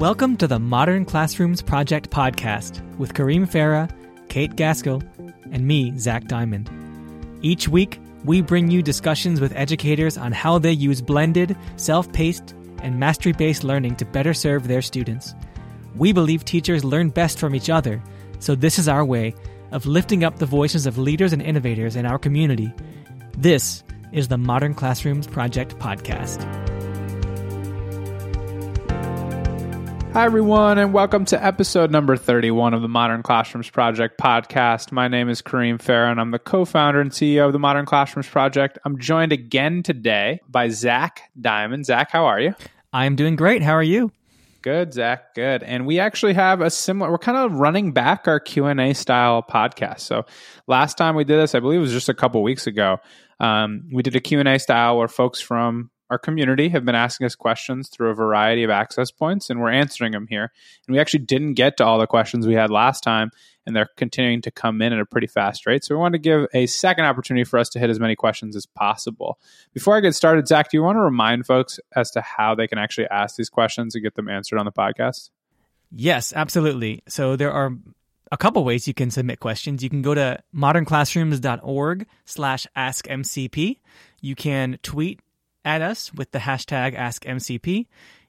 Welcome to the Modern Classrooms Project podcast with Kareem Farah, Kate Gaskell, and me, Zach Diamond. Each week, we bring you discussions with educators on how they use blended, self paced, and mastery based learning to better serve their students. We believe teachers learn best from each other, so this is our way of lifting up the voices of leaders and innovators in our community. This is the Modern Classrooms Project podcast. Hi, everyone, and welcome to episode number 31 of the Modern Classrooms Project podcast. My name is Kareem Farah, and I'm the co founder and CEO of the Modern Classrooms Project. I'm joined again today by Zach Diamond. Zach, how are you? I'm doing great. How are you? Good, Zach. Good. And we actually have a similar. We're kind of running back our Q and A style podcast. So last time we did this, I believe it was just a couple weeks ago. Um, we did a Q and A style where folks from our community have been asking us questions through a variety of access points, and we're answering them here. And we actually didn't get to all the questions we had last time, and they're continuing to come in at a pretty fast rate. So we want to give a second opportunity for us to hit as many questions as possible. Before I get started, Zach, do you want to remind folks as to how they can actually ask these questions and get them answered on the podcast? Yes, absolutely. So there are a couple ways you can submit questions. You can go to modernclassrooms.org slash askmcp. You can tweet at us with the hashtag AskMCP.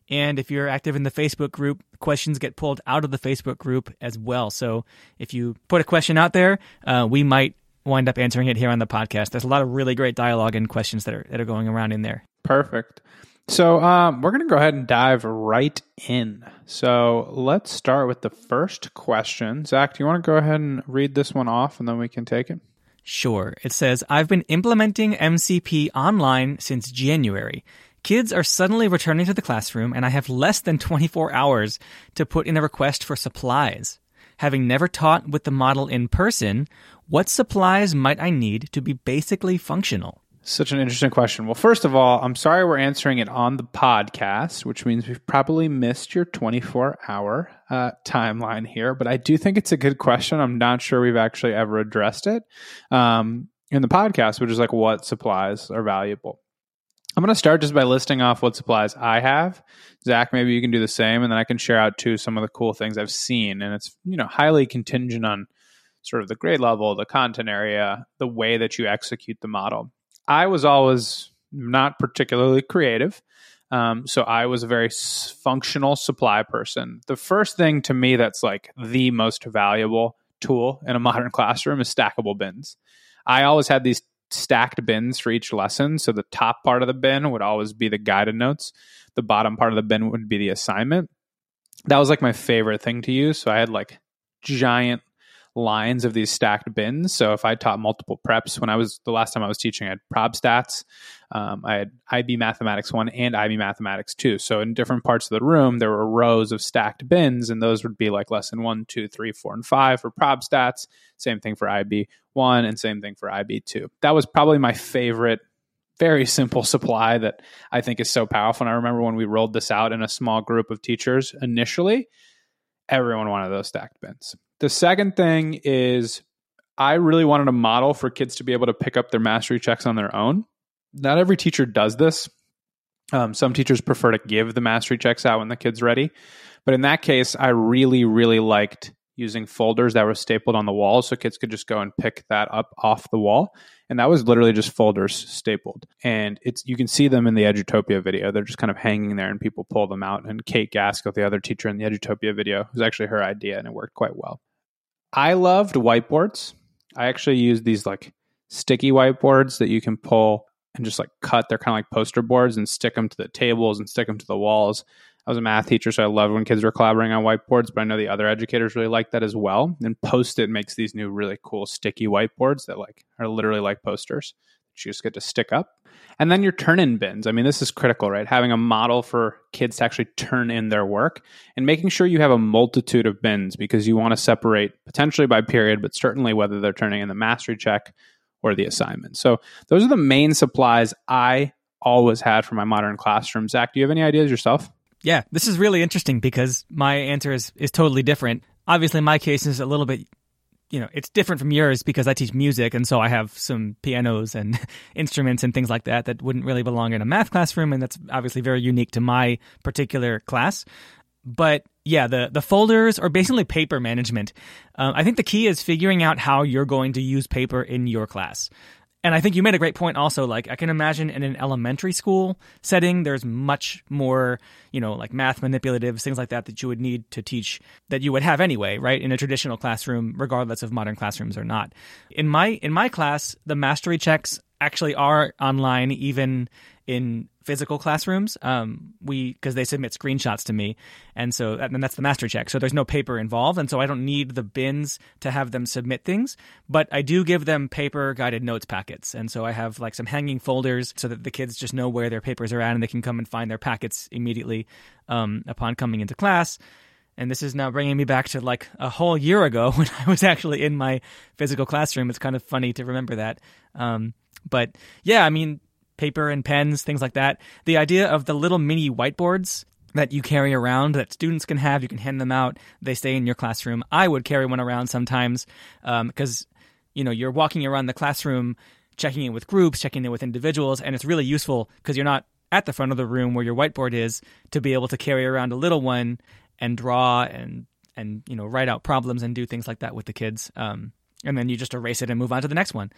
And if you're active in the Facebook group, questions get pulled out of the Facebook group as well. So if you put a question out there, uh, we might wind up answering it here on the podcast. There's a lot of really great dialogue and questions that are that are going around in there. Perfect. So um, we're going to go ahead and dive right in. So let's start with the first question. Zach, do you want to go ahead and read this one off, and then we can take it? Sure. It says, I've been implementing MCP online since January. Kids are suddenly returning to the classroom, and I have less than 24 hours to put in a request for supplies. Having never taught with the model in person, what supplies might I need to be basically functional? Such an interesting question. Well, first of all, I'm sorry we're answering it on the podcast, which means we've probably missed your 24 hour uh, timeline here. But I do think it's a good question. I'm not sure we've actually ever addressed it um, in the podcast, which is like what supplies are valuable. I'm going to start just by listing off what supplies I have. Zach, maybe you can do the same, and then I can share out too some of the cool things I've seen. And it's you know highly contingent on sort of the grade level, the content area, the way that you execute the model. I was always not particularly creative. Um, so I was a very functional supply person. The first thing to me that's like the most valuable tool in a modern classroom is stackable bins. I always had these stacked bins for each lesson. So the top part of the bin would always be the guided notes. The bottom part of the bin would be the assignment. That was like my favorite thing to use. So I had like giant lines of these stacked bins. So if I taught multiple preps, when I was the last time I was teaching, I had prob stats, um, I had IB Mathematics 1 and IB Mathematics 2. So in different parts of the room, there were rows of stacked bins, and those would be like lesson 1, 2, 3, 4, and 5 for prob stats. Same thing for IB 1, and same thing for IB 2. That was probably my favorite very simple supply that I think is so powerful. And I remember when we rolled this out in a small group of teachers initially, everyone wanted those stacked bins. The second thing is I really wanted a model for kids to be able to pick up their mastery checks on their own. Not every teacher does this. Um, some teachers prefer to give the mastery checks out when the kid's ready. But in that case, I really, really liked using folders that were stapled on the wall so kids could just go and pick that up off the wall. And that was literally just folders stapled. And it's you can see them in the Edutopia video. They're just kind of hanging there and people pull them out. And Kate Gaskell, the other teacher in the Edutopia video, was actually her idea and it worked quite well. I loved whiteboards. I actually used these like sticky whiteboards that you can pull and just like cut. They're kind of like poster boards and stick them to the tables and stick them to the walls. I was a math teacher, so I loved when kids were collaborating on whiteboards, but I know the other educators really like that as well. And Post it makes these new really cool sticky whiteboards that like are literally like posters you just get to stick up. And then your turn in bins. I mean, this is critical, right? Having a model for kids to actually turn in their work and making sure you have a multitude of bins because you want to separate potentially by period, but certainly whether they're turning in the mastery check or the assignment. So those are the main supplies I always had for my modern classroom. Zach, do you have any ideas yourself? Yeah, this is really interesting because my answer is, is totally different. Obviously, my case is a little bit you know, it's different from yours because I teach music, and so I have some pianos and instruments and things like that that wouldn't really belong in a math classroom, and that's obviously very unique to my particular class. but yeah, the the folders are basically paper management. Um, I think the key is figuring out how you're going to use paper in your class. And I think you made a great point also. Like, I can imagine in an elementary school setting, there's much more, you know, like math manipulatives, things like that, that you would need to teach that you would have anyway, right? In a traditional classroom, regardless of modern classrooms or not. In my, in my class, the mastery checks actually are online even in physical classrooms. Um, we because they submit screenshots to me, and so and that's the master check. So there's no paper involved, and so I don't need the bins to have them submit things. But I do give them paper guided notes packets, and so I have like some hanging folders so that the kids just know where their papers are at, and they can come and find their packets immediately um, upon coming into class. And this is now bringing me back to like a whole year ago when I was actually in my physical classroom. It's kind of funny to remember that. Um, but yeah, I mean, paper and pens, things like that. The idea of the little mini whiteboards that you carry around that students can have, you can hand them out, they stay in your classroom. I would carry one around sometimes because, um, you know, you're walking around the classroom checking in with groups, checking in with individuals, and it's really useful because you're not at the front of the room where your whiteboard is to be able to carry around a little one and draw and and you know write out problems and do things like that with the kids. Um, and then you just erase it and move on to the next one.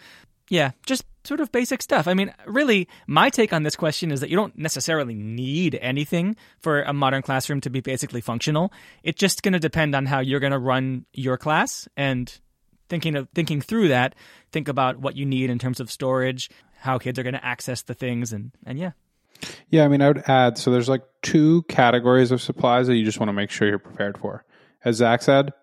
Yeah, just sort of basic stuff. I mean, really, my take on this question is that you don't necessarily need anything for a modern classroom to be basically functional. It's just going to depend on how you're going to run your class and thinking of thinking through that, think about what you need in terms of storage, how kids are going to access the things and and yeah. Yeah, I mean, I would add so there's like two categories of supplies that you just want to make sure you're prepared for. As Zach said,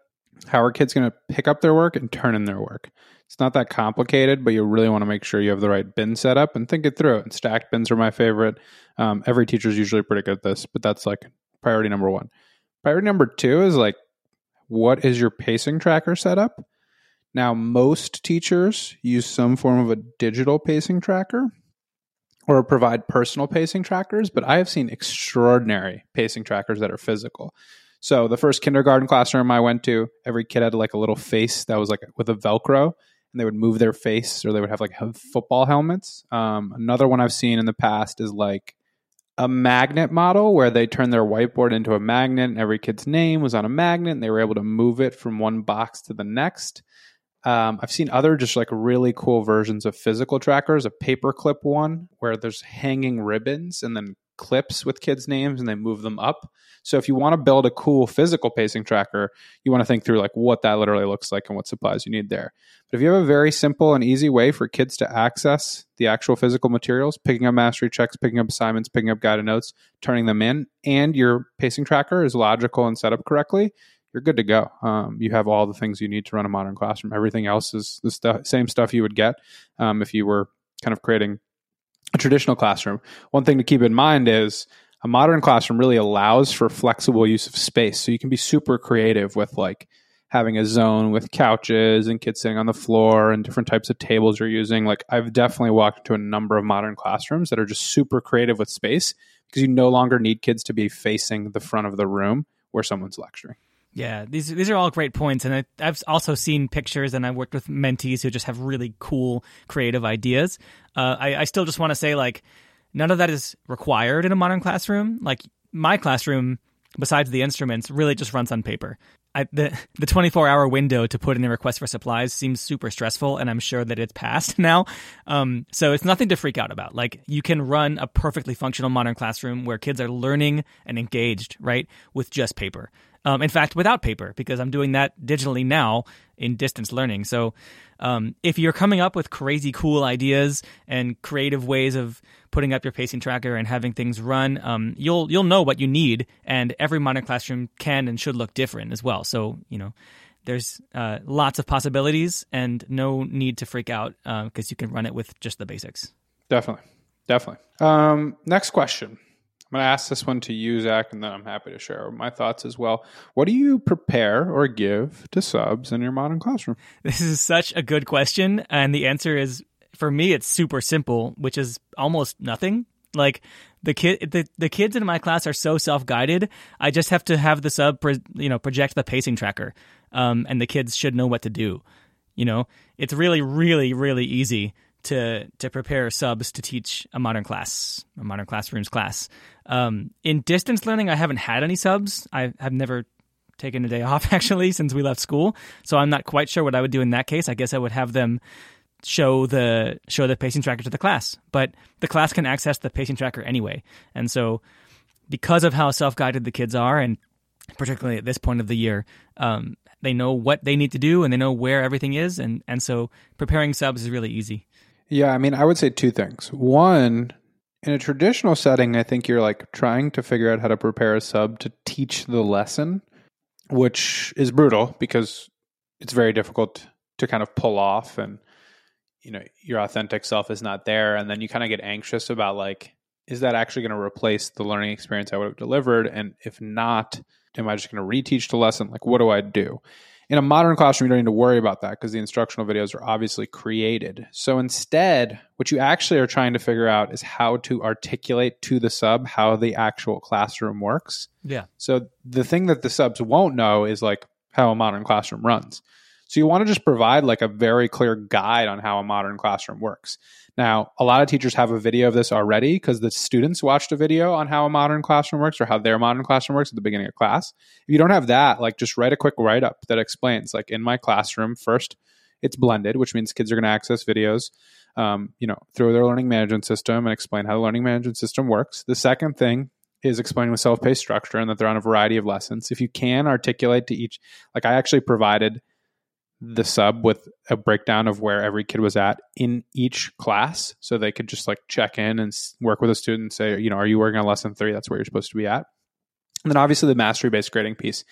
how are kids going to pick up their work and turn in their work? It's not that complicated, but you really want to make sure you have the right bin set up and think it through. And stacked bins are my favorite. Um, every teacher is usually pretty good at this, but that's like priority number one. Priority number two is like, what is your pacing tracker setup? Now, most teachers use some form of a digital pacing tracker or provide personal pacing trackers, but I have seen extraordinary pacing trackers that are physical. So the first kindergarten classroom I went to, every kid had like a little face that was like with a Velcro, and they would move their face, or they would have like football helmets. Um, another one I've seen in the past is like a magnet model where they turned their whiteboard into a magnet, and every kid's name was on a magnet, and they were able to move it from one box to the next. Um, I've seen other just like really cool versions of physical trackers, a paperclip one where there's hanging ribbons and then clips with kids' names and they move them up. So if you want to build a cool physical pacing tracker, you want to think through like what that literally looks like and what supplies you need there. But if you have a very simple and easy way for kids to access the actual physical materials, picking up mastery checks, picking up assignments, picking up guided notes, turning them in, and your pacing tracker is logical and set up correctly, you're good to go. Um, you have all the things you need to run a modern classroom. Everything else is the stu- same stuff you would get um, if you were kind of creating a traditional classroom. One thing to keep in mind is a modern classroom really allows for flexible use of space. So you can be super creative with like having a zone with couches and kids sitting on the floor and different types of tables you're using. Like I've definitely walked into a number of modern classrooms that are just super creative with space because you no longer need kids to be facing the front of the room where someone's lecturing. Yeah, these these are all great points, and I, have also seen pictures, and I've worked with mentees who just have really cool, creative ideas. Uh, I, I still just want to say, like, none of that is required in a modern classroom. Like my classroom, besides the instruments, really just runs on paper. I, the the 24 hour window to put in a request for supplies seems super stressful, and I'm sure that it's passed now. Um, so it's nothing to freak out about. Like you can run a perfectly functional modern classroom where kids are learning and engaged, right, with just paper. Um, in fact, without paper, because I'm doing that digitally now in distance learning. So, um, if you're coming up with crazy cool ideas and creative ways of putting up your pacing tracker and having things run, um, you'll you'll know what you need, and every modern classroom can and should look different as well. So, you know, there's uh, lots of possibilities and no need to freak out because uh, you can run it with just the basics. Definitely, definitely. Um, next question. I'm going to ask this one to you, Zach, and then I'm happy to share my thoughts as well. What do you prepare or give to subs in your modern classroom? This is such a good question. And the answer is for me, it's super simple, which is almost nothing. Like the kid, the, the kids in my class are so self guided. I just have to have the sub, pro, you know, project the pacing tracker, um, and the kids should know what to do. You know, it's really, really, really easy to to prepare subs to teach a modern class, a modern classrooms class. Um, in distance learning, I haven't had any subs. I have never taken a day off actually since we left school, so I'm not quite sure what I would do in that case. I guess I would have them show the show the pacing tracker to the class, but the class can access the pacing tracker anyway, and so because of how self guided the kids are, and particularly at this point of the year, um, they know what they need to do and they know where everything is, and and so preparing subs is really easy. Yeah, I mean, I would say two things. One, in a traditional setting, I think you're like trying to figure out how to prepare a sub to teach the lesson, which is brutal because it's very difficult to kind of pull off and you know your authentic self is not there. And then you kind of get anxious about like is that actually going to replace the learning experience I would have delivered? And if not am I just going to reteach the lesson? Like what do I do in a modern classroom, you don't need to worry about that because the instructional videos are obviously created. So instead, what you actually are trying to figure out is how to articulate to the sub how the actual classroom works. Yeah. So the thing that the subs won't know is like how a modern classroom runs. So you want to just provide like a very clear guide on how a modern classroom works. Now, a lot of teachers have a video of this already because the students watched a video on how a modern classroom works or how their modern classroom works at the beginning of class. If you don't have that, like just write a quick write up that explains, like in my classroom, first, it's blended, which means kids are going to access videos, um, you know, through their learning management system and explain how the learning management system works. The second thing is explaining the self-paced structure and that they're on a variety of lessons. If you can articulate to each, like I actually provided the sub with a breakdown of where every kid was at in each class. So they could just like check in and work with a student and say you know are you working on lesson three? That's where you're supposed to be at. And then obviously the mastery based grading piece.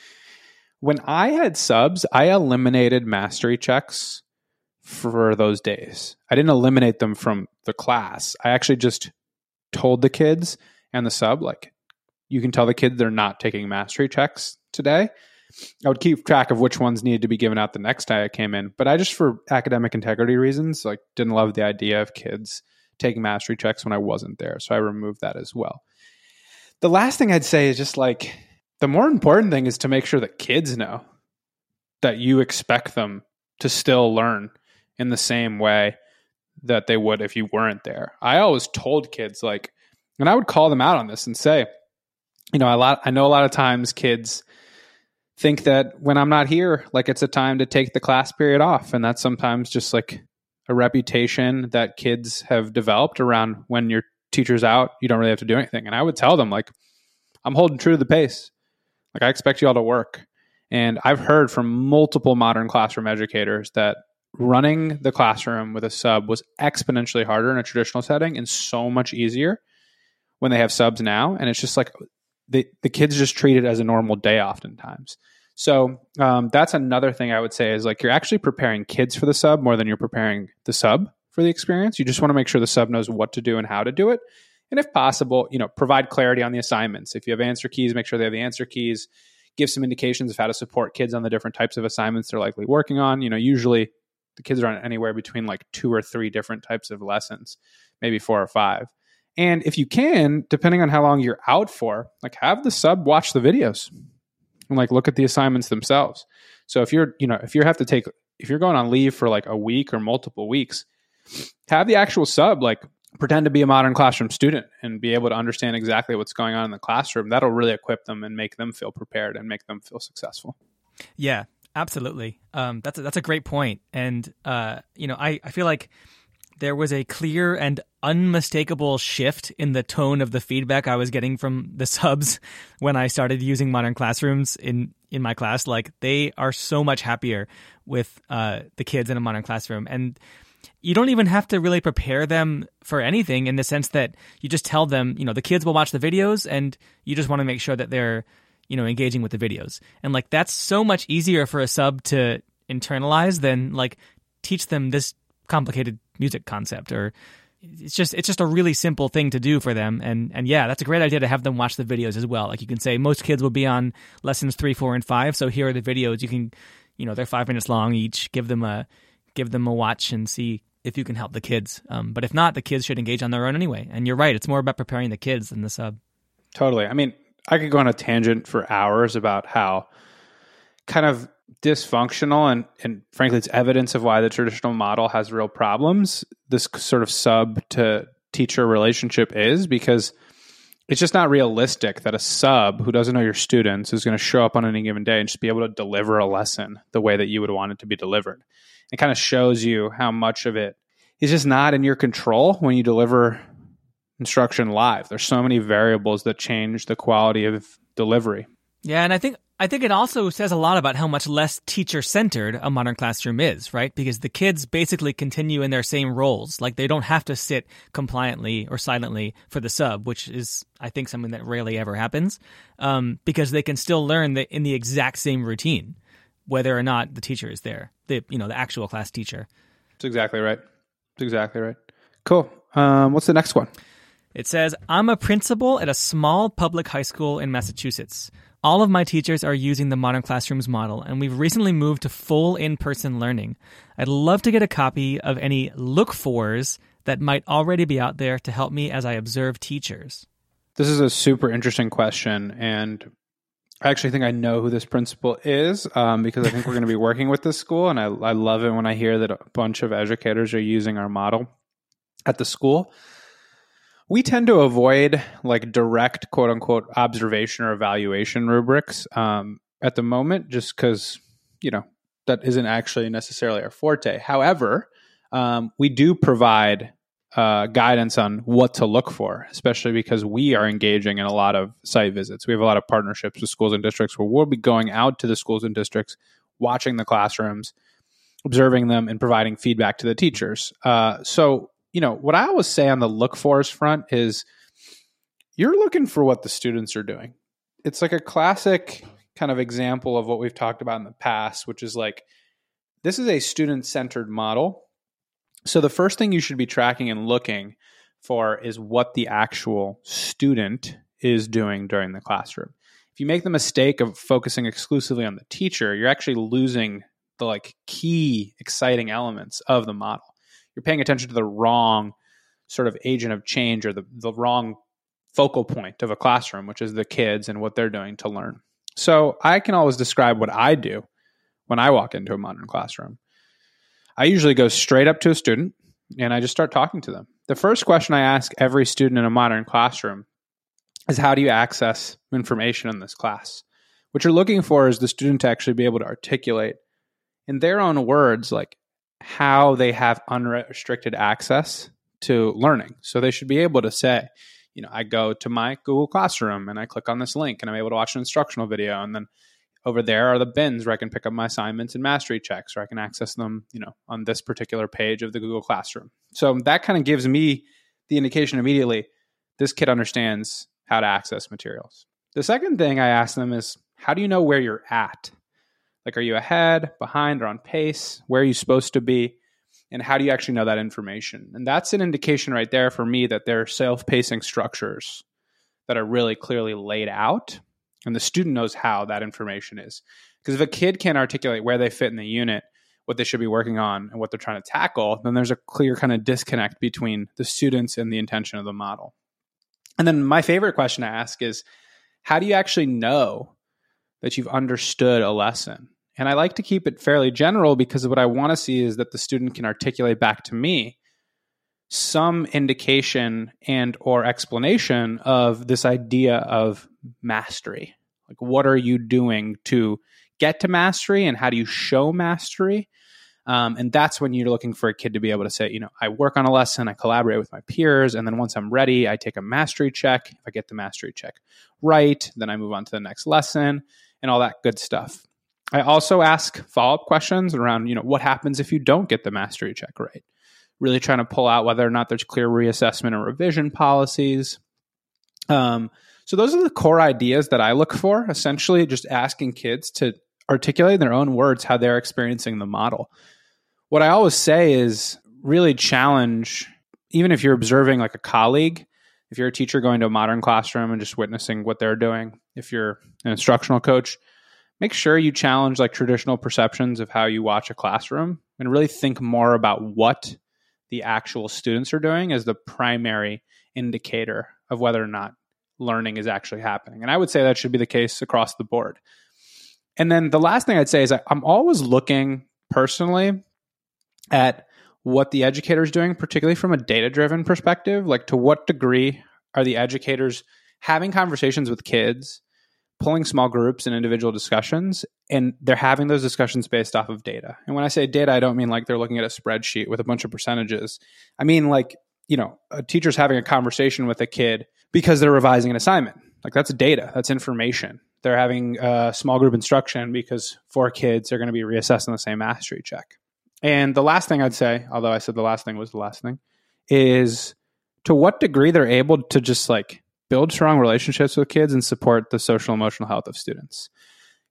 When i had subs i eliminated mastery checks for those days. I didn't eliminate them from the class. I actually just told the kids and the sub like you can tell the kids they're not taking mastery checks today I would keep track of which ones needed to be given out the next day I came in. But I just, for academic integrity reasons, like didn't love the idea of kids taking mastery checks when I wasn't there. So I removed that as well. The last thing I'd say is just like the more important thing is to make sure that kids know that you expect them to still learn in the same way that they would if you weren't there. I always told kids like, and I would call them out on this and say, you know, a lot. I know a lot of times kids think that when I'm not here, like it's a time to take the class period off. And that's sometimes just like a reputation that kids have developed around when your teacher's out, you don't really have to do anything. And I would tell them, like, I'm holding true to the pace. Like, I expect you all to work. And I've heard from multiple modern classroom educators that running the classroom with a sub was exponentially harder in a traditional setting and so much easier when they have subs now. And it's just like the, the kids just treat it as a normal day oftentimes. So um, that's another thing I would say is like you're actually preparing kids for the sub more than you're preparing the sub for the experience. You just want to make sure the sub knows what to do and how to do it. And if possible, you know, provide clarity on the assignments. If you have answer keys, make sure they have the answer keys. Give some indications of how to support kids on the different types of assignments they're likely working on. You know, usually the kids are on anywhere between like two or three different types of lessons, maybe four or five. And if you can, depending on how long you're out for, like have the sub watch the videos and like look at the assignments themselves. So if you're, you know, if you have to take if you're going on leave for like a week or multiple weeks, have the actual sub like pretend to be a modern classroom student and be able to understand exactly what's going on in the classroom. That'll really equip them and make them feel prepared and make them feel successful. Yeah, absolutely. Um, that's a, that's a great point. And uh, you know, I, I feel like there was a clear and unmistakable shift in the tone of the feedback I was getting from the subs when I started using modern classrooms in in my class. Like they are so much happier with uh, the kids in a modern classroom, and you don't even have to really prepare them for anything in the sense that you just tell them, you know, the kids will watch the videos, and you just want to make sure that they're you know engaging with the videos, and like that's so much easier for a sub to internalize than like teach them this complicated music concept or it's just it's just a really simple thing to do for them. And and yeah that's a great idea to have them watch the videos as well. Like you can say most kids will be on lessons three four and five. So here are the videos. You can you know they're five minutes long each. Give them a give them a watch and see if you can help the kids. Um, but if not the kids should engage on their own anyway. And you're right. It's more about preparing the kids than the sub. Totally. I mean i could go on a tangent for hours about how kind of dysfunctional and and frankly it's evidence of why the traditional model has real problems this sort of sub to teacher relationship is because it's just not realistic that a sub who doesn't know your students is going to show up on any given day and just be able to deliver a lesson the way that you would want it to be delivered. It kind of shows you how much of it is just not in your control when you deliver instruction live. There's so many variables that change the quality of delivery. Yeah, and I think I think it also says a lot about how much less teacher centered a modern classroom is, right? Because the kids basically continue in their same roles. Like they don't have to sit compliantly or silently for the sub, which is, I think, something that rarely ever happens, um, because they can still learn the, in the exact same routine, whether or not the teacher is there, the, you know, the actual class teacher. That's exactly right. That's exactly right. Cool. Um, what's the next one? It says, I'm a principal at a small public high school in Massachusetts. All of my teachers are using the Modern Classrooms model, and we've recently moved to full in person learning. I'd love to get a copy of any look fors that might already be out there to help me as I observe teachers. This is a super interesting question, and I actually think I know who this principal is um, because I think we're going to be working with this school, and I, I love it when I hear that a bunch of educators are using our model at the school we tend to avoid like direct quote unquote observation or evaluation rubrics um, at the moment just because you know that isn't actually necessarily our forte. However um, we do provide uh, guidance on what to look for especially because we are engaging in a lot of site visits. We have a lot of partnerships with schools and districts where we'll be going out to the schools and districts watching the classrooms observing them and providing feedback to the teachers. Uh, so you know, what I always say on the look fors front is you're looking for what the students are doing. It's like a classic kind of example of what we've talked about in the past, which is like this is a student centered model. So the first thing you should be tracking and looking for is what the actual student is doing during the classroom. If you make the mistake of focusing exclusively on the teacher, you're actually losing the like key exciting elements of the model you're paying attention to the wrong sort of agent of change or the, the wrong focal point of a classroom, which is the kids and what they're doing to learn. So I can always describe what I do when I walk into a modern classroom. I usually go straight up to a student and I just start talking to them. The first question I ask every student in a modern classroom is how do you access information in this class? What you're looking for is the student to actually be able to articulate in their own words, like, how they have unrestricted access to learning. So they should be able to say, you know, I go to my Google Classroom and I click on this link and I'm able to watch an instructional video. And then over there are the bins where I can pick up my assignments and mastery checks, or I can access them, you know, on this particular page of the Google Classroom. So that kind of gives me the indication immediately this kid understands how to access materials. The second thing I ask them is, how do you know where you're at? Like, are you ahead, behind, or on pace? Where are you supposed to be? And how do you actually know that information? And that's an indication right there for me that there are self pacing structures that are really clearly laid out, and the student knows how that information is. Because if a kid can't articulate where they fit in the unit, what they should be working on, and what they're trying to tackle, then there's a clear kind of disconnect between the students and the intention of the model. And then my favorite question to ask is how do you actually know that you've understood a lesson? And I like to keep it fairly general because what I want to see is that the student can articulate back to me some indication and or explanation of this idea of mastery. Like what are you doing to get to mastery and how do you show mastery? Um, and that's when you're looking for a kid to be able to say, you know, I work on a lesson, I collaborate with my peers, and then once I'm ready, I take a mastery check. If I get the mastery check right, then I move on to the next lesson and all that good stuff. I also ask follow up questions around, you know, what happens if you don't get the mastery check right? Really trying to pull out whether or not there's clear reassessment or revision policies. Um, so those are the core ideas that I look for. Essentially, just asking kids to articulate in their own words how they're experiencing the model. What I always say is really challenge, even if you're observing like a colleague, if you're a teacher going to a modern classroom and just witnessing what they're doing, if you're an instructional coach, make sure you challenge like traditional perceptions of how you watch a classroom and really think more about what the actual students are doing as the primary indicator of whether or not learning is actually happening. And I would say that should be the case across the board. And then the last thing I'd say is I'm always looking personally at what the educator is doing, particularly from a data driven perspective. Like, to what degree are the educators having conversations with kids, pulling small groups and individual discussions, and they're having those discussions based off of data. And when I say data, I don't mean like they're looking at a spreadsheet with a bunch of percentages. I mean, like, you know, a teacher's having a conversation with a kid because they're revising an assignment. Like, that's data, that's information. They're having a small group instruction because four kids are going to be reassessed on the same mastery check. And the last thing I'd say, although I said the last thing was the last thing, is to what degree they're able to just like build strong relationships with kids and support the social emotional health of students.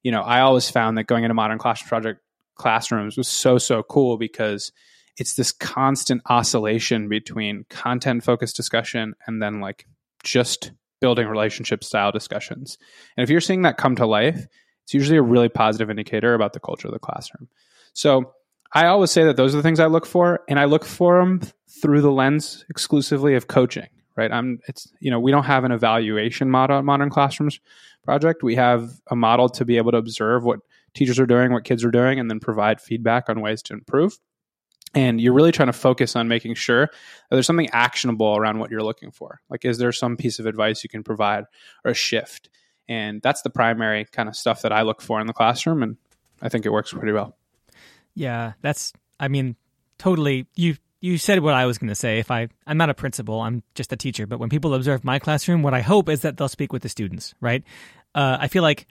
You know, I always found that going into modern classroom project classrooms was so so cool because it's this constant oscillation between content focused discussion and then like just building relationship style discussions. And if you're seeing that come to life, it's usually a really positive indicator about the culture of the classroom. So I always say that those are the things I look for, and I look for them through the lens exclusively of coaching. Right? I'm. It's you know we don't have an evaluation model at Modern Classrooms project. We have a model to be able to observe what teachers are doing, what kids are doing, and then provide feedback on ways to improve. And you're really trying to focus on making sure there's something actionable around what you're looking for. Like, is there some piece of advice you can provide or a shift? And that's the primary kind of stuff that I look for in the classroom. And I think it works pretty well. Yeah, that's. I mean, totally. You you said what I was going to say. If I I'm not a principal, I'm just a teacher. But when people observe my classroom, what I hope is that they'll speak with the students. Right. Uh, I feel like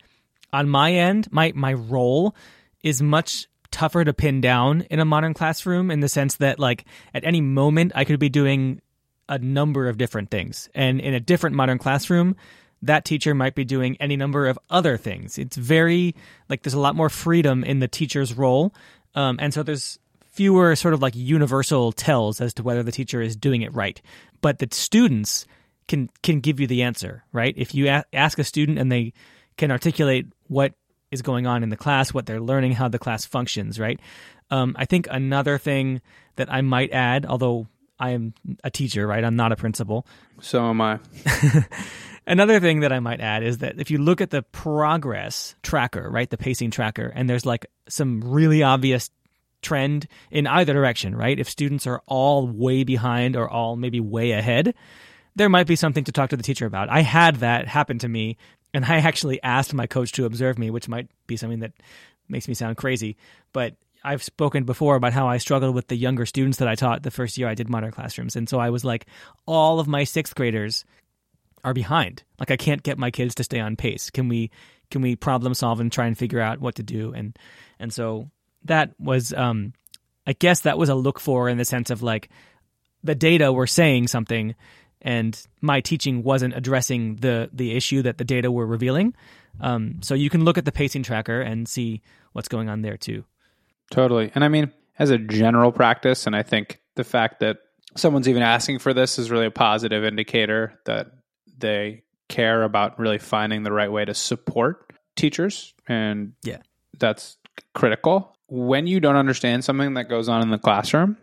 on my end, my my role is much tougher to pin down in a modern classroom in the sense that like at any moment I could be doing a number of different things, and in a different modern classroom that teacher might be doing any number of other things. It's very like there's a lot more freedom in the teacher's role um, and so there's fewer sort of like universal tells as to whether the teacher is doing it right. But the students can can give you the answer, right? If you a- ask a student and they can articulate what is going on in the class, what they're learning, how the class functions, right? Um, I think another thing that I might add, although I am a teacher, right? I'm not a principal. So am I. Another thing that I might add is that if you look at the progress tracker, right, the pacing tracker, and there's like some really obvious trend in either direction, right? If students are all way behind or all maybe way ahead, there might be something to talk to the teacher about. I had that happen to me, and I actually asked my coach to observe me, which might be something that makes me sound crazy, but I've spoken before about how I struggled with the younger students that I taught the first year I did modern classrooms. And so I was like, all of my sixth graders are behind. Like I can't get my kids to stay on pace. Can we can we problem solve and try and figure out what to do? And and so that was um I guess that was a look for in the sense of like the data were saying something and my teaching wasn't addressing the the issue that the data were revealing. Um, so you can look at the pacing tracker and see what's going on there too. Totally. And I mean, as a general practice, and I think the fact that someone's even asking for this is really a positive indicator that they care about really finding the right way to support teachers and yeah. that's critical. When you don't understand something that goes on in the classroom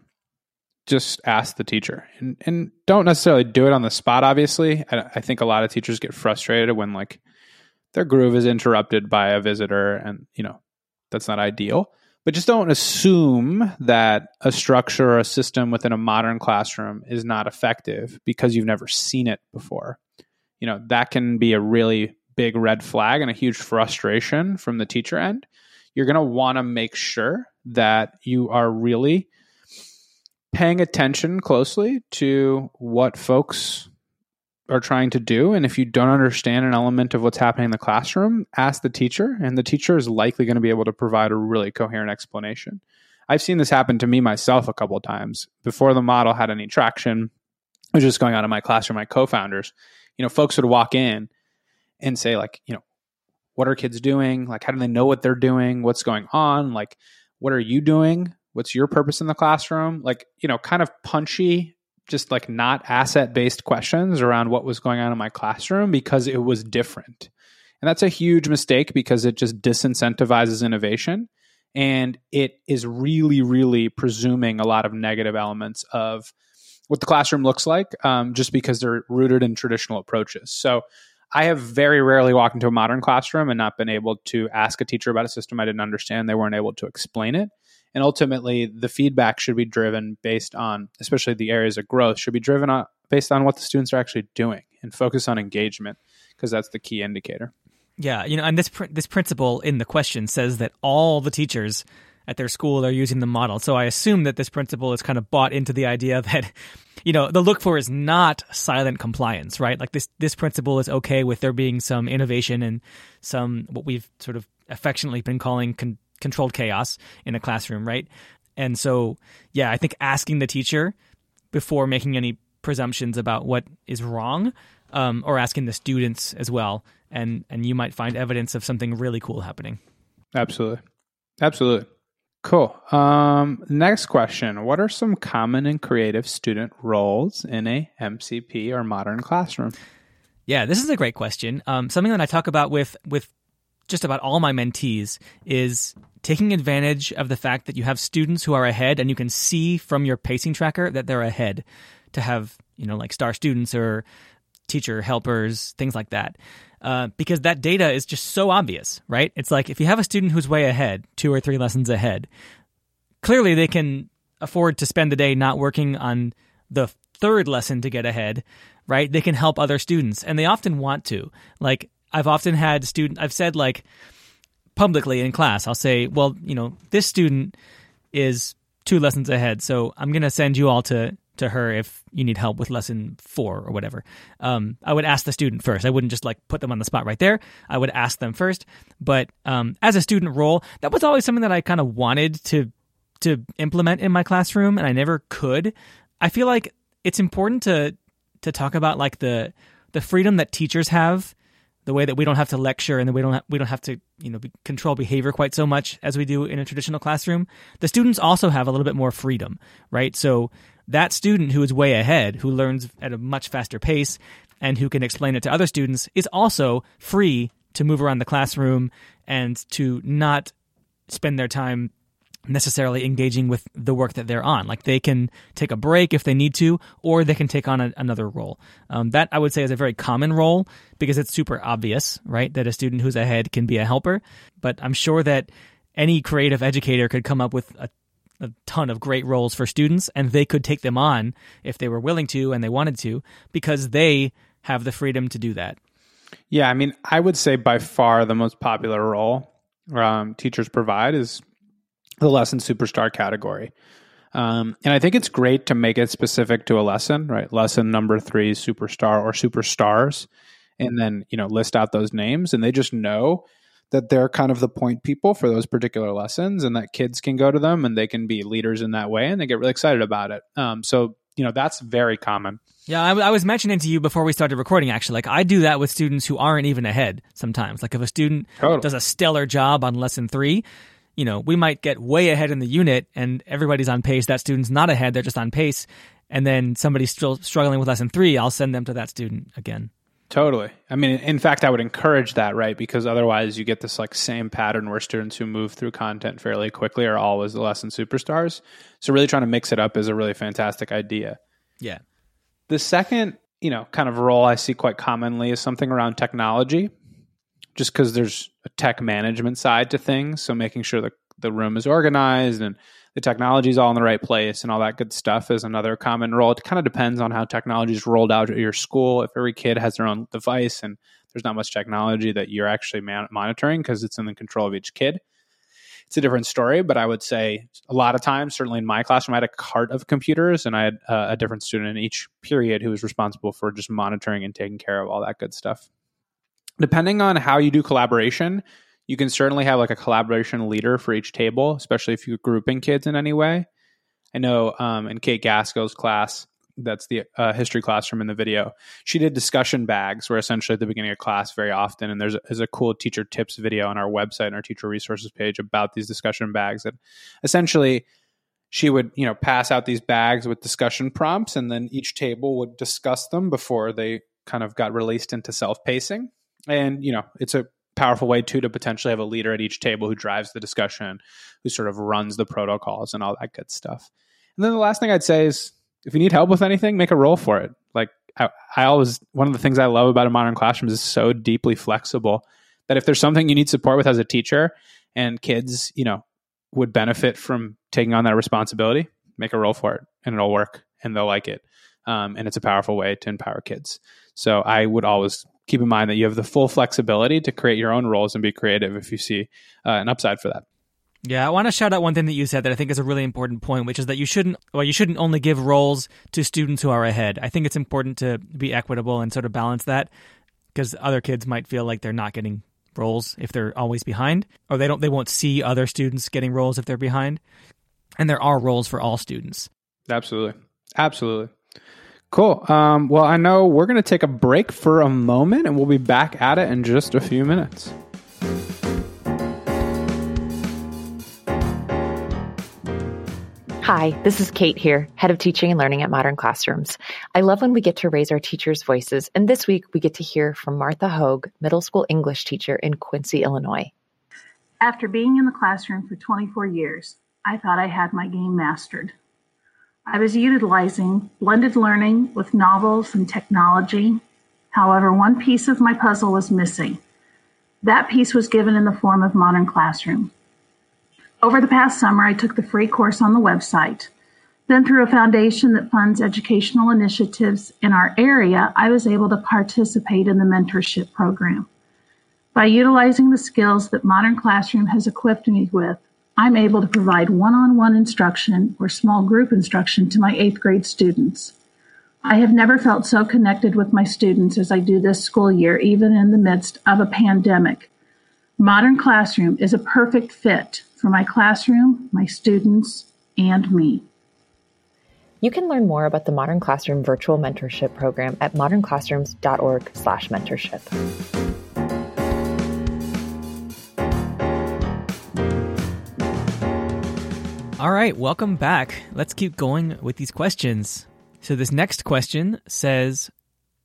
just ask the teacher. And, and don't necessarily do it on the spot obviously. I, I think a lot of teachers get frustrated when like their groove is interrupted by a visitor and you know that's not ideal but just don't assume that a structure or a system within a modern classroom is not effective because you've never seen it before. You know that can be a really big red flag and a huge frustration from the teacher end. You're going to want to make sure that you are really paying attention closely to what folks are trying to do and if you don't understand an element of what's happening in the classroom ask the teacher and the teacher is likely going to be able to provide a really coherent explanation i've seen this happen to me myself a couple of times before the model had any traction I was just going on in my classroom my co-founders you know, folks would walk in and say, like, you know, what are kids doing? Like, how do they know what they're doing? What's going on? Like, what are you doing? What's your purpose in the classroom? Like, you know, kind of punchy, just like not asset based questions around what was going on in my classroom because it was different. And that's a huge mistake because it just disincentivizes innovation. And it is really, really presuming a lot of negative elements of what the classroom looks like um, just because they're rooted in traditional approaches. So I have very rarely walked into a modern classroom and not been able to ask a teacher about a system I didn't understand. They weren't able to explain it. And ultimately, the feedback should be driven based on, especially the areas of growth, should be driven on, based on what the students are actually doing and focus on engagement because that's the key indicator. Yeah, you know, and this pr- this principal in the question says that all the teachers at their school are using the model. So I assume that this principal is kind of bought into the idea that you know, the look for is not silent compliance, right? Like this this principal is okay with there being some innovation and some what we've sort of affectionately been calling con- controlled chaos in a classroom, right? And so, yeah, I think asking the teacher before making any presumptions about what is wrong, um, or asking the students as well, and and you might find evidence of something really cool happening. Absolutely, absolutely. Cool. Um, next question. What are some common and creative student roles in a MCP or modern classroom? Yeah, this is a great question. Um, something that I talk about with with just about all my mentees is taking advantage of the fact that you have students who are ahead and you can see from your pacing tracker that they're ahead to have, you know, like star students or teacher helpers, things like that. Uh, because that data is just so obvious, right? It's like if you have a student who's way ahead, two or three lessons ahead, clearly they can afford to spend the day not working on the third lesson to get ahead, right? They can help other students and they often want to. Like I've often had student I've said like publicly in class, I'll say, well, you know, this student is two lessons ahead, so I'm going to send you all to to her if you need help with lesson four or whatever. Um, I would ask the student first. I wouldn't just like put them on the spot right there. I would ask them first. But um, as a student role, that was always something that I kind of wanted to to implement in my classroom, and I never could. I feel like it's important to to talk about like the the freedom that teachers have the way that we don't have to lecture and that we don't ha- we don't have to you know be, control behavior quite so much as we do in a traditional classroom the students also have a little bit more freedom right? So that student who is way ahead, who learns at a much faster pace, and who can explain it to other students is also free to move around the classroom and to not spend their time necessarily engaging with the work that they're on. Like they can take a break if they need to, or they can take on a, another role. Um, that I would say is a very common role because it's super obvious, right? That a student who's ahead can be a helper. But I'm sure that any creative educator could come up with a a ton of great roles for students, and they could take them on if they were willing to and they wanted to because they have the freedom to do that. Yeah, I mean, I would say by far the most popular role um, teachers provide is the lesson superstar category. Um, and I think it's great to make it specific to a lesson, right? Lesson number three, superstar or superstars, and then you know list out those names, and they just know that they're kind of the point people for those particular lessons and that kids can go to them and they can be leaders in that way and they get really excited about it. Um, so, you know, that's very common. Yeah, I, I, was mentioning to you before we started recording, actually, like I do that with students who aren't even ahead sometimes. Like if a student totally. does a stellar job on lesson three, you know, we might get way ahead in the unit and everybody's on pace. That student's not ahead, they're just on pace. And then somebody's still struggling with lesson three, I'll send them to that student again. Totally. I mean, in fact, I would encourage that, right? Because otherwise, you get this like same pattern where students who move through content fairly quickly are always the lesson superstars. So, really trying to mix it up is a really fantastic idea. Yeah. The second, you know, kind of role I see quite commonly is something around technology, just because there's a tech management side to things. So, making sure that the room is organized and the technology is all in the right place and all that good stuff is another common role. It kind of depends on how technology is rolled out at your school. If every kid has their own device and there's not much technology that you're actually man- monitoring because it's in the control of each kid, it's a different story. But I would say a lot of times, certainly in my classroom, I had a cart of computers and I had uh, a different student in each period who was responsible for just monitoring and taking care of all that good stuff. Depending on how you do collaboration, you can certainly have like a collaboration leader for each table, especially if you're grouping kids in any way. I know um, in Kate Gaskell's class, that's the uh, history classroom in the video. She did discussion bags, where essentially at the beginning of class, very often, and there's a, there's a cool teacher tips video on our website and our teacher resources page about these discussion bags. That essentially she would you know pass out these bags with discussion prompts, and then each table would discuss them before they kind of got released into self pacing. And you know, it's a powerful way too to potentially have a leader at each table who drives the discussion, who sort of runs the protocols and all that good stuff. And then the last thing I'd say is if you need help with anything, make a role for it. Like I, I always one of the things I love about a modern classroom is so deeply flexible that if there's something you need support with as a teacher and kids, you know, would benefit from taking on that responsibility, make a role for it and it'll work and they'll like it. Um, and it's a powerful way to empower kids. So I would always keep in mind that you have the full flexibility to create your own roles and be creative if you see uh, an upside for that. Yeah, I want to shout out one thing that you said that I think is a really important point, which is that you shouldn't well, you shouldn't only give roles to students who are ahead. I think it's important to be equitable and sort of balance that because other kids might feel like they're not getting roles if they're always behind, or they don't they won't see other students getting roles if they're behind. And there are roles for all students. Absolutely, absolutely. Cool. Um, well, I know we're going to take a break for a moment, and we'll be back at it in just a few minutes. Hi, this is Kate here, head of teaching and learning at Modern Classrooms. I love when we get to raise our teachers' voices, and this week we get to hear from Martha Hogue, middle school English teacher in Quincy, Illinois. After being in the classroom for 24 years, I thought I had my game mastered. I was utilizing blended learning with novels and technology. However, one piece of my puzzle was missing. That piece was given in the form of Modern Classroom. Over the past summer, I took the free course on the website. Then, through a foundation that funds educational initiatives in our area, I was able to participate in the mentorship program. By utilizing the skills that Modern Classroom has equipped me with, I'm able to provide one on one instruction or small group instruction to my eighth grade students. I have never felt so connected with my students as I do this school year, even in the midst of a pandemic. Modern Classroom is a perfect fit for my classroom, my students, and me. You can learn more about the Modern Classroom virtual mentorship program at modernclassrooms.org/mentorship. All right, welcome back. Let's keep going with these questions. So this next question says,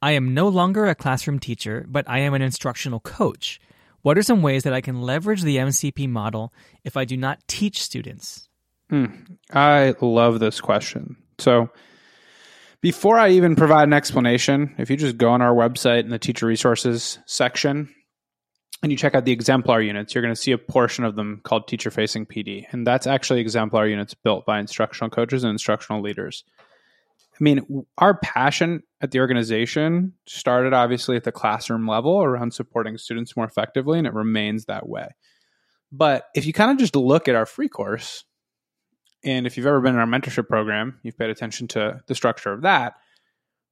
I am no longer a classroom teacher, but I am an instructional coach. What are some ways that I can leverage the MCP model if I do not teach students? Hmm. I love this question. So, before I even provide an explanation, if you just go on our website in the teacher resources section and you check out the exemplar units, you're going to see a portion of them called teacher facing PD. And that's actually exemplar units built by instructional coaches and instructional leaders. I mean, our passion at the organization started obviously at the classroom level around supporting students more effectively, and it remains that way. But if you kind of just look at our free course, and if you've ever been in our mentorship program, you've paid attention to the structure of that.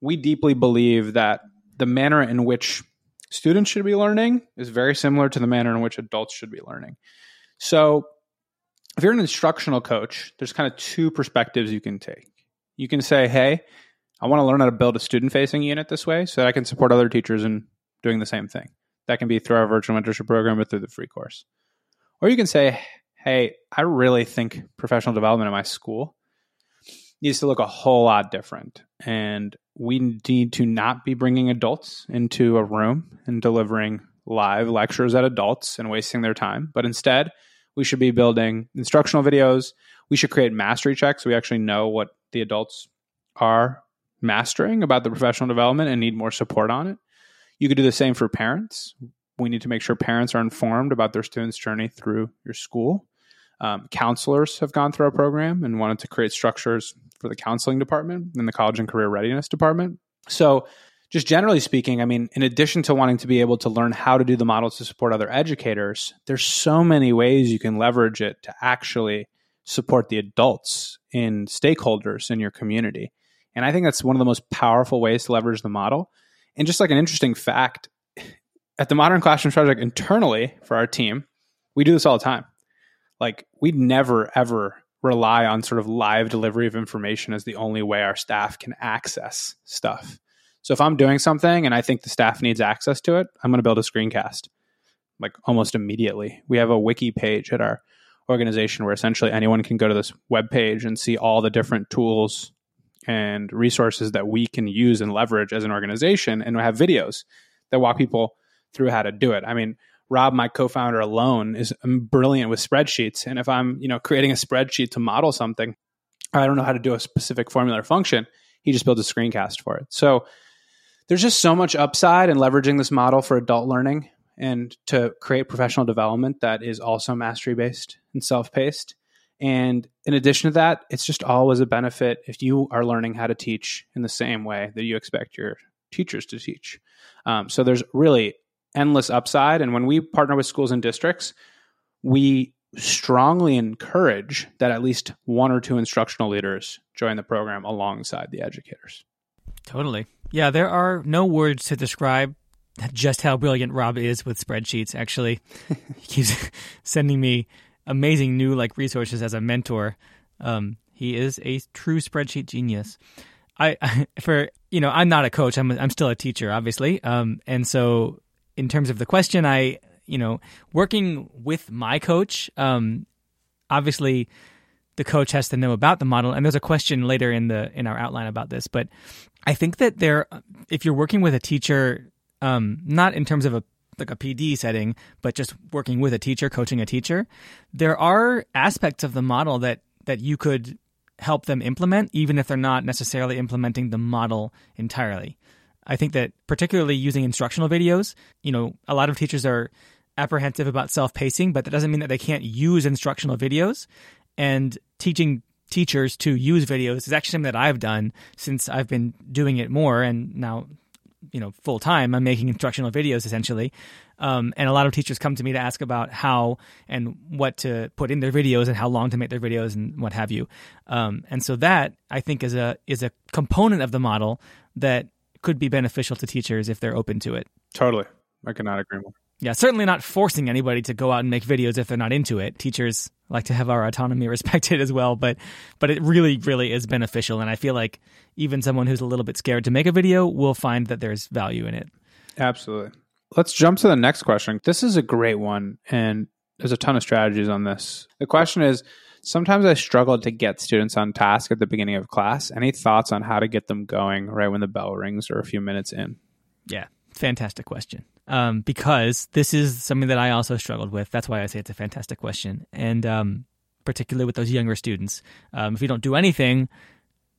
We deeply believe that the manner in which students should be learning is very similar to the manner in which adults should be learning. So, if you're an instructional coach, there's kind of two perspectives you can take. You can say, hey, I want to learn how to build a student facing unit this way so that I can support other teachers in doing the same thing. That can be through our virtual mentorship program or through the free course. Or you can say, hey, I really think professional development in my school needs to look a whole lot different. And we need to not be bringing adults into a room and delivering live lectures at adults and wasting their time, but instead, we should be building instructional videos. We should create mastery checks so we actually know what the adults are mastering about the professional development and need more support on it. You could do the same for parents. We need to make sure parents are informed about their students' journey through your school. Um, counselors have gone through our program and wanted to create structures for the counseling department and the college and career readiness department. So, just generally speaking, I mean, in addition to wanting to be able to learn how to do the models to support other educators, there's so many ways you can leverage it to actually support the adults in stakeholders in your community. And I think that's one of the most powerful ways to leverage the model. And just like an interesting fact, at the Modern Classroom Project internally for our team, we do this all the time. Like we'd never ever rely on sort of live delivery of information as the only way our staff can access stuff. So if I'm doing something and I think the staff needs access to it, I'm going to build a screencast like almost immediately. We have a wiki page at our organization where essentially anyone can go to this web page and see all the different tools and resources that we can use and leverage as an organization and we have videos that walk people through how to do it. I mean, Rob, my co-founder alone is brilliant with spreadsheets. And if I'm, you know, creating a spreadsheet to model something, I don't know how to do a specific formula or function. He just builds a screencast for it. So there's just so much upside in leveraging this model for adult learning and to create professional development that is also mastery based and self paced. And in addition to that, it's just always a benefit if you are learning how to teach in the same way that you expect your teachers to teach. Um, so there's really endless upside. And when we partner with schools and districts, we strongly encourage that at least one or two instructional leaders join the program alongside the educators. Totally. Yeah, there are no words to describe just how brilliant Rob is with spreadsheets. Actually, he keeps sending me amazing new like resources as a mentor. Um, he is a true spreadsheet genius. I, I, for you know I'm not a coach. I'm a, I'm still a teacher, obviously. Um, and so in terms of the question, I you know working with my coach. Um, obviously, the coach has to know about the model. And there's a question later in the in our outline about this, but I think that there, if you're working with a teacher, um, not in terms of a like a PD setting, but just working with a teacher, coaching a teacher, there are aspects of the model that that you could help them implement, even if they're not necessarily implementing the model entirely. I think that particularly using instructional videos, you know, a lot of teachers are apprehensive about self pacing, but that doesn't mean that they can't use instructional videos. And teaching teachers to use videos is actually something that I've done since I've been doing it more and now you know full time i'm making instructional videos essentially um, and a lot of teachers come to me to ask about how and what to put in their videos and how long to make their videos and what have you um, and so that i think is a is a component of the model that could be beneficial to teachers if they're open to it totally i cannot agree more yeah, certainly not forcing anybody to go out and make videos if they're not into it. Teachers like to have our autonomy respected as well, but but it really really is beneficial and I feel like even someone who's a little bit scared to make a video will find that there's value in it. Absolutely. Let's jump to the next question. This is a great one and there's a ton of strategies on this. The question is sometimes I struggle to get students on task at the beginning of class. Any thoughts on how to get them going right when the bell rings or a few minutes in? Yeah, fantastic question um, because this is something that I also struggled with. That's why I say it's a fantastic question, and um, particularly with those younger students, um, if you don't do anything,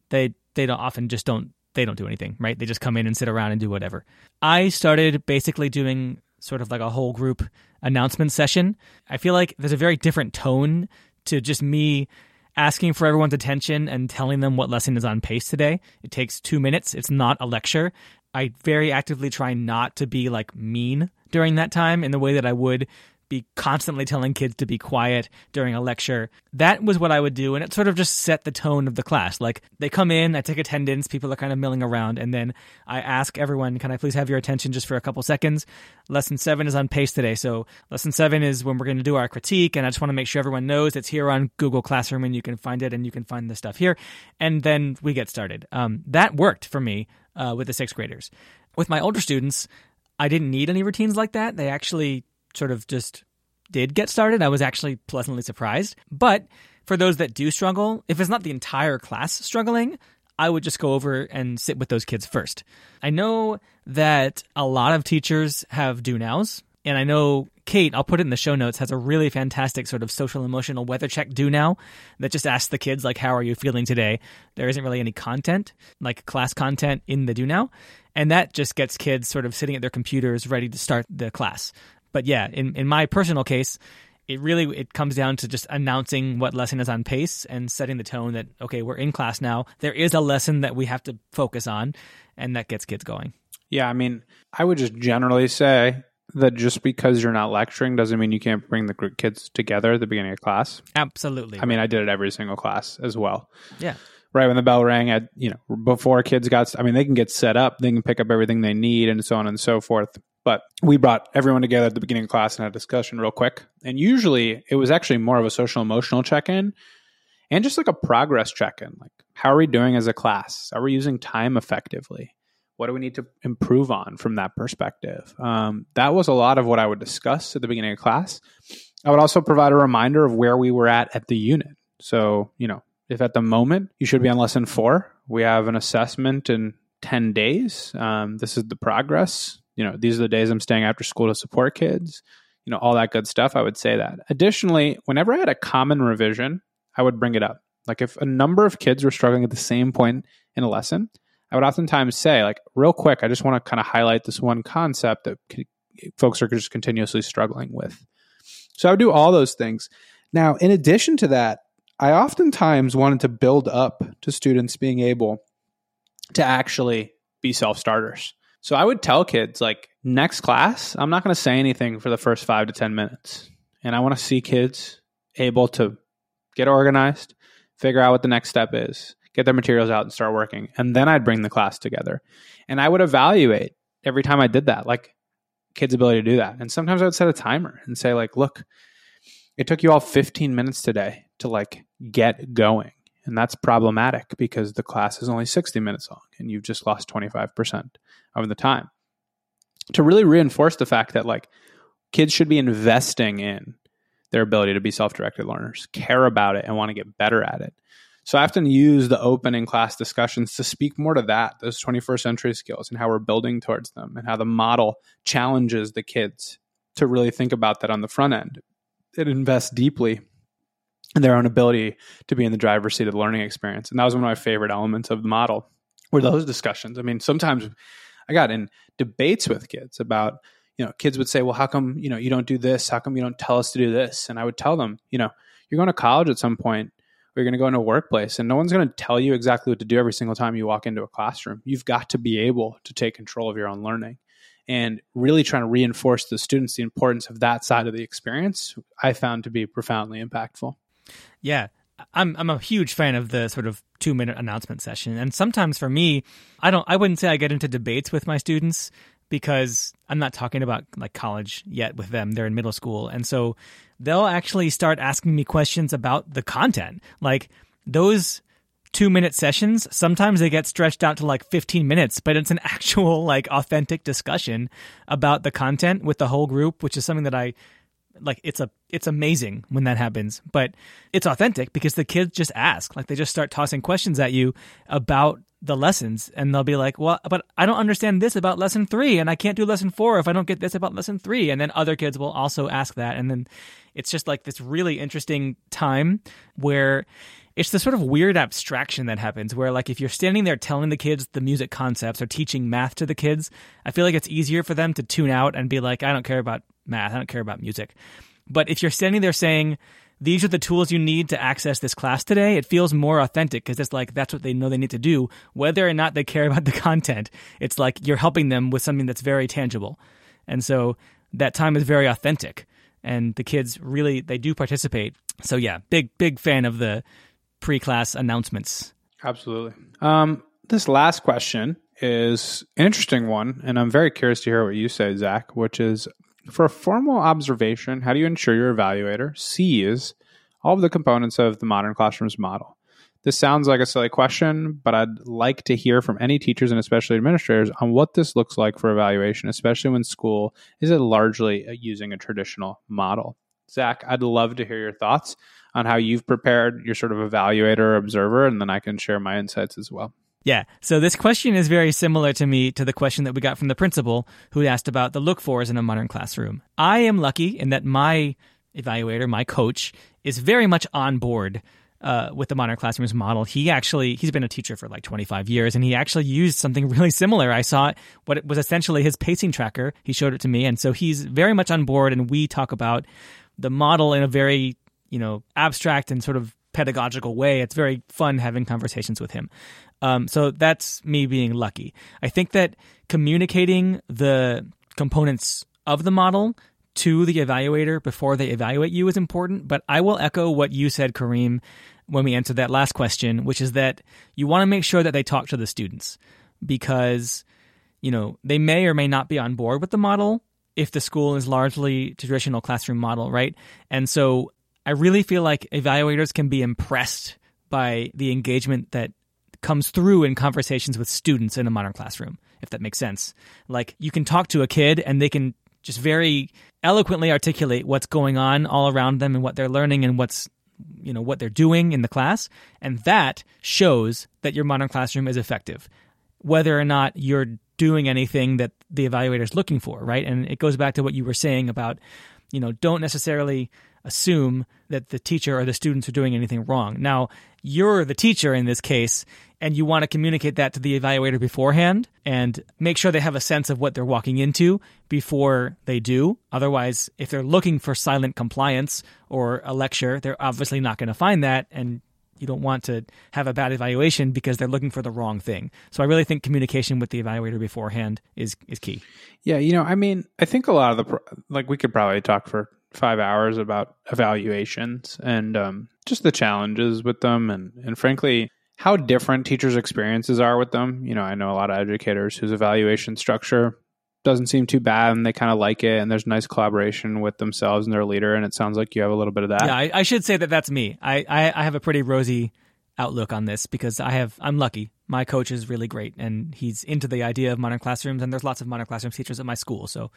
they they don't often just don't they don't do anything, right? They just come in and sit around and do whatever. I started basically doing sort of like a whole group announcement session. I feel like there's a very different tone to just me asking for everyone's attention and telling them what lesson is on pace today. It takes two minutes. It's not a lecture. I very actively try not to be like mean during that time in the way that I would be constantly telling kids to be quiet during a lecture. That was what I would do, and it sort of just set the tone of the class. Like they come in, I take attendance, people are kind of milling around, and then I ask everyone, "Can I please have your attention just for a couple seconds?" Lesson seven is on pace today, so lesson seven is when we're going to do our critique, and I just want to make sure everyone knows it's here on Google Classroom, and you can find it, and you can find the stuff here, and then we get started. Um, that worked for me uh, with the sixth graders. With my older students, I didn't need any routines like that. They actually sort of just did get started. I was actually pleasantly surprised. But for those that do struggle, if it's not the entire class struggling, I would just go over and sit with those kids first. I know that a lot of teachers have do nows, and I know Kate, I'll put it in the show notes, has a really fantastic sort of social emotional weather check do now that just asks the kids, like, how are you feeling today? There isn't really any content, like class content in the do now. And that just gets kids sort of sitting at their computers ready to start the class. But yeah, in, in my personal case, it really it comes down to just announcing what lesson is on pace and setting the tone that okay we're in class now there is a lesson that we have to focus on and that gets kids going yeah i mean i would just generally say that just because you're not lecturing doesn't mean you can't bring the group kids together at the beginning of class. Absolutely. I mean, I did it every single class as well. Yeah. Right when the bell rang, at you know before kids got, I mean, they can get set up, they can pick up everything they need, and so on and so forth. But we brought everyone together at the beginning of class and had a discussion real quick. And usually, it was actually more of a social emotional check in, and just like a progress check in, like how are we doing as a class? Are we using time effectively? what do we need to improve on from that perspective? Um, that was a lot of what I would discuss at the beginning of class. I would also provide a reminder of where we were at at the unit. So, you know, if at the moment you should be on lesson four, we have an assessment in 10 days. Um, this is the progress. You know, these are the days I'm staying after school to support kids, you know, all that good stuff. I would say that. Additionally, whenever I had a common revision, I would bring it up. Like if a number of kids were struggling at the same point in a lesson, I would oftentimes say, like, real quick, I just want to kind of highlight this one concept that folks are just continuously struggling with. So I would do all those things. Now, in addition to that, I oftentimes wanted to build up to students being able to actually be self starters. So I would tell kids, like, next class, I'm not going to say anything for the first five to 10 minutes. And I want to see kids able to get organized, figure out what the next step is, get their materials out and start working. And then I'd bring the class together. And I would evaluate every time I did that, like kids' ability to do that. And sometimes I would set a timer and say, like, look, it took you all 15 minutes today to like get going. And that's problematic because the class is only 60 minutes long and you've just lost 25% of the time. To really reinforce the fact that like kids should be investing in their ability to be self-directed learners, care about it and want to get better at it. So I often use the opening class discussions to speak more to that, those 21st century skills and how we're building towards them and how the model challenges the kids to really think about that on the front end and invest deeply in their own ability to be in the driver's seat of the learning experience. And that was one of my favorite elements of the model were those discussions. I mean, sometimes I got in debates with kids about, you know, kids would say, well, how come, you know, you don't do this? How come you don't tell us to do this? And I would tell them, you know, you're going to college at some point you're going to go into a workplace and no one's going to tell you exactly what to do every single time you walk into a classroom. You've got to be able to take control of your own learning and really trying to reinforce to the students the importance of that side of the experience. I found to be profoundly impactful. Yeah. I'm I'm a huge fan of the sort of two minute announcement session. And sometimes for me, I don't I wouldn't say I get into debates with my students because I'm not talking about like college yet with them. They're in middle school. And so they'll actually start asking me questions about the content. Like those two minute sessions, sometimes they get stretched out to like 15 minutes, but it's an actual like authentic discussion about the content with the whole group, which is something that I like it's a it's amazing when that happens but it's authentic because the kids just ask like they just start tossing questions at you about the lessons and they'll be like, well, but I don't understand this about lesson three and I can't do lesson four if I don't get this about lesson three. And then other kids will also ask that. And then it's just like this really interesting time where it's the sort of weird abstraction that happens where like if you're standing there telling the kids the music concepts or teaching math to the kids, I feel like it's easier for them to tune out and be like, I don't care about math. I don't care about music. But if you're standing there saying, these are the tools you need to access this class today, it feels more authentic because it's like that's what they know they need to do, whether or not they care about the content. It's like you're helping them with something that's very tangible. And so that time is very authentic. And the kids really they do participate. So yeah, big big fan of the pre-class announcements. Absolutely. Um, this last question is an interesting one, and I'm very curious to hear what you say, Zach, which is for a formal observation, how do you ensure your evaluator sees all of the components of the modern classrooms model? This sounds like a silly question, but I'd like to hear from any teachers and especially administrators on what this looks like for evaluation, especially when school is largely using a traditional model. Zach, I'd love to hear your thoughts on how you've prepared your sort of evaluator or observer, and then I can share my insights as well. Yeah. So this question is very similar to me to the question that we got from the principal who asked about the look fors in a modern classroom. I am lucky in that my evaluator, my coach, is very much on board uh, with the modern classrooms model. He actually he's been a teacher for like 25 years, and he actually used something really similar. I saw what was essentially his pacing tracker. He showed it to me, and so he's very much on board. And we talk about the model in a very you know abstract and sort of pedagogical way. It's very fun having conversations with him. Um, so that's me being lucky. I think that communicating the components of the model to the evaluator before they evaluate you is important. But I will echo what you said, Kareem, when we answered that last question, which is that you want to make sure that they talk to the students because, you know, they may or may not be on board with the model if the school is largely traditional classroom model, right? And so I really feel like evaluators can be impressed by the engagement that comes through in conversations with students in a modern classroom, if that makes sense. Like you can talk to a kid and they can just very eloquently articulate what's going on all around them and what they're learning and what's you know what they're doing in the class and that shows that your modern classroom is effective whether or not you're doing anything that the evaluator is looking for right and it goes back to what you were saying about you know don't necessarily assume that the teacher or the students are doing anything wrong. Now, you're the teacher in this case, and you want to communicate that to the evaluator beforehand and make sure they have a sense of what they're walking into before they do. Otherwise, if they're looking for silent compliance or a lecture, they're obviously not going to find that, and you don't want to have a bad evaluation because they're looking for the wrong thing. So I really think communication with the evaluator beforehand is is key. Yeah, you know, I mean, I think a lot of the like we could probably talk for five hours about evaluations and um, just the challenges with them, and and frankly, how different teachers' experiences are with them. You know, I know a lot of educators whose evaluation structure doesn't seem too bad and they kind of like it and there's nice collaboration with themselves and their leader and it sounds like you have a little bit of that. Yeah i, I should say that that's me. I, I, I have a pretty rosy outlook on this because i have i'm lucky. My coach is really great and he's into the idea of modern classrooms and there's lots of modern classroom teachers at my school. So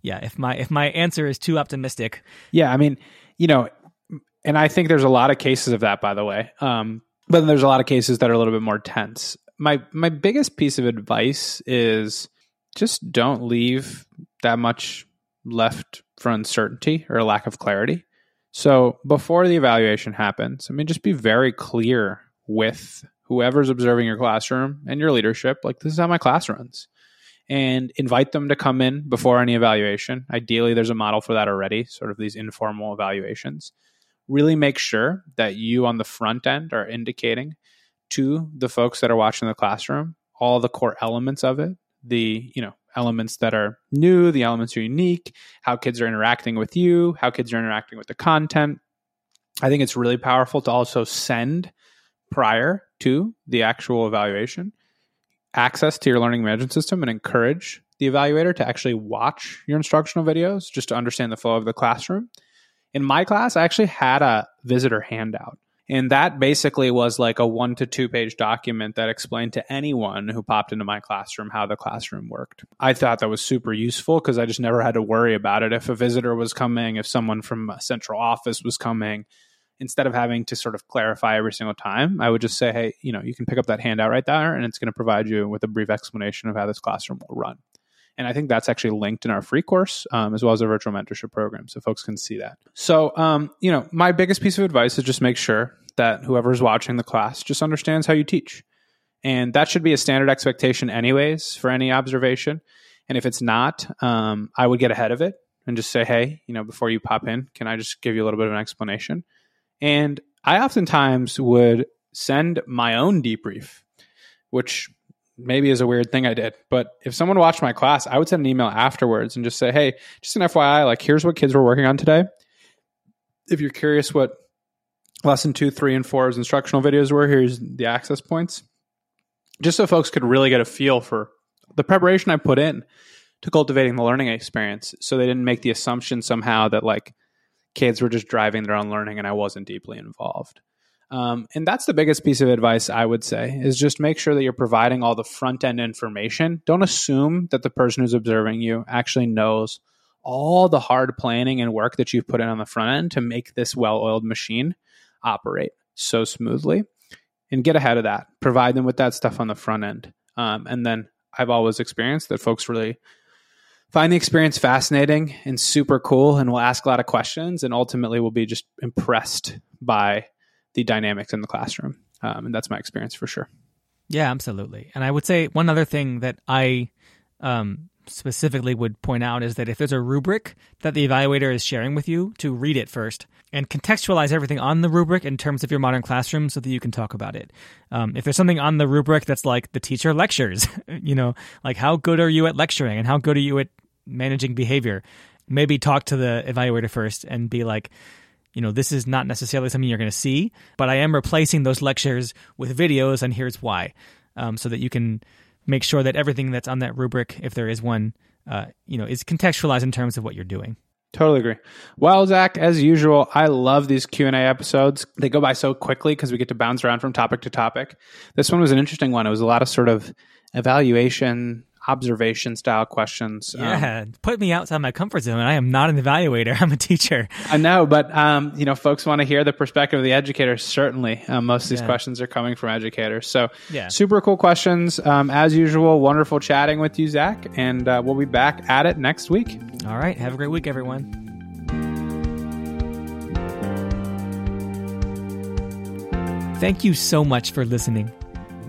yeah if my if my answer is too optimistic. Yeah i mean you know and i think there's a lot of cases of that by the way um, but there's a lot of cases that are a little bit more tense. My my biggest piece of advice is just don't leave that much left for uncertainty or lack of clarity. So before the evaluation happens, I mean, just be very clear with whoever's observing your classroom and your leadership. Like, this is how my class runs. And invite them to come in before any evaluation. Ideally, there's a model for that already, sort of these informal evaluations. Really make sure that you on the front end are indicating to the folks that are watching the classroom all the core elements of it the you know elements that are new, the elements are unique, how kids are interacting with you, how kids are interacting with the content. I think it's really powerful to also send prior to the actual evaluation access to your learning management system and encourage the evaluator to actually watch your instructional videos just to understand the flow of the classroom. In my class, I actually had a visitor handout. And that basically was like a one to two page document that explained to anyone who popped into my classroom how the classroom worked. I thought that was super useful because I just never had to worry about it. If a visitor was coming, if someone from a central office was coming, instead of having to sort of clarify every single time, I would just say, hey, you know, you can pick up that handout right there and it's going to provide you with a brief explanation of how this classroom will run. And I think that's actually linked in our free course um, as well as our virtual mentorship program. So folks can see that. So, um, you know, my biggest piece of advice is just make sure that whoever's watching the class just understands how you teach. And that should be a standard expectation, anyways, for any observation. And if it's not, um, I would get ahead of it and just say, hey, you know, before you pop in, can I just give you a little bit of an explanation? And I oftentimes would send my own debrief, which maybe is a weird thing I did. But if someone watched my class, I would send an email afterwards and just say, hey, just an FYI, like, here's what kids were working on today. If you're curious what lesson two, three, and four's instructional videos were. Here's the access points. Just so folks could really get a feel for the preparation I put in to cultivating the learning experience. So they didn't make the assumption somehow that like kids were just driving their own learning and I wasn't deeply involved. Um, and that's the biggest piece of advice I would say is just make sure that you're providing all the front end information. Don't assume that the person who's observing you actually knows all the hard planning and work that you've put in on the front end to make this well oiled machine operate so smoothly and get ahead of that. Provide them with that stuff on the front end. Um, and then I've always experienced that folks really find the experience fascinating and super cool and will ask a lot of questions and ultimately will be just impressed by the dynamics in the classroom. Um, and that's my experience for sure. Yeah, absolutely. And I would say one other thing that I um, specifically would point out is that if there's a rubric that the evaluator is sharing with you, to read it first and contextualize everything on the rubric in terms of your modern classroom so that you can talk about it. Um, if there's something on the rubric that's like the teacher lectures, you know, like how good are you at lecturing and how good are you at managing behavior, maybe talk to the evaluator first and be like, you know, this is not necessarily something you're going to see, but I am replacing those lectures with videos, and here's why, um, so that you can make sure that everything that's on that rubric, if there is one, uh, you know, is contextualized in terms of what you're doing. Totally agree. Well, Zach, as usual, I love these Q and A episodes. They go by so quickly because we get to bounce around from topic to topic. This one was an interesting one. It was a lot of sort of evaluation observation style questions. Um, yeah, um, put me outside my comfort zone. I am not an evaluator. I'm a teacher. I know, but um, you know, folks want to hear the perspective of the educator. Certainly, um, most of these yeah. questions are coming from educators. So, yeah. super cool questions um, as usual. Wonderful chatting with you, Zach, and uh, we'll be back at it next week. All right, have a great week, everyone. Thank you so much for listening.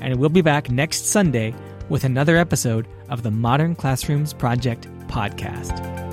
and we'll be back next Sunday with another episode of the Modern Classrooms Project podcast.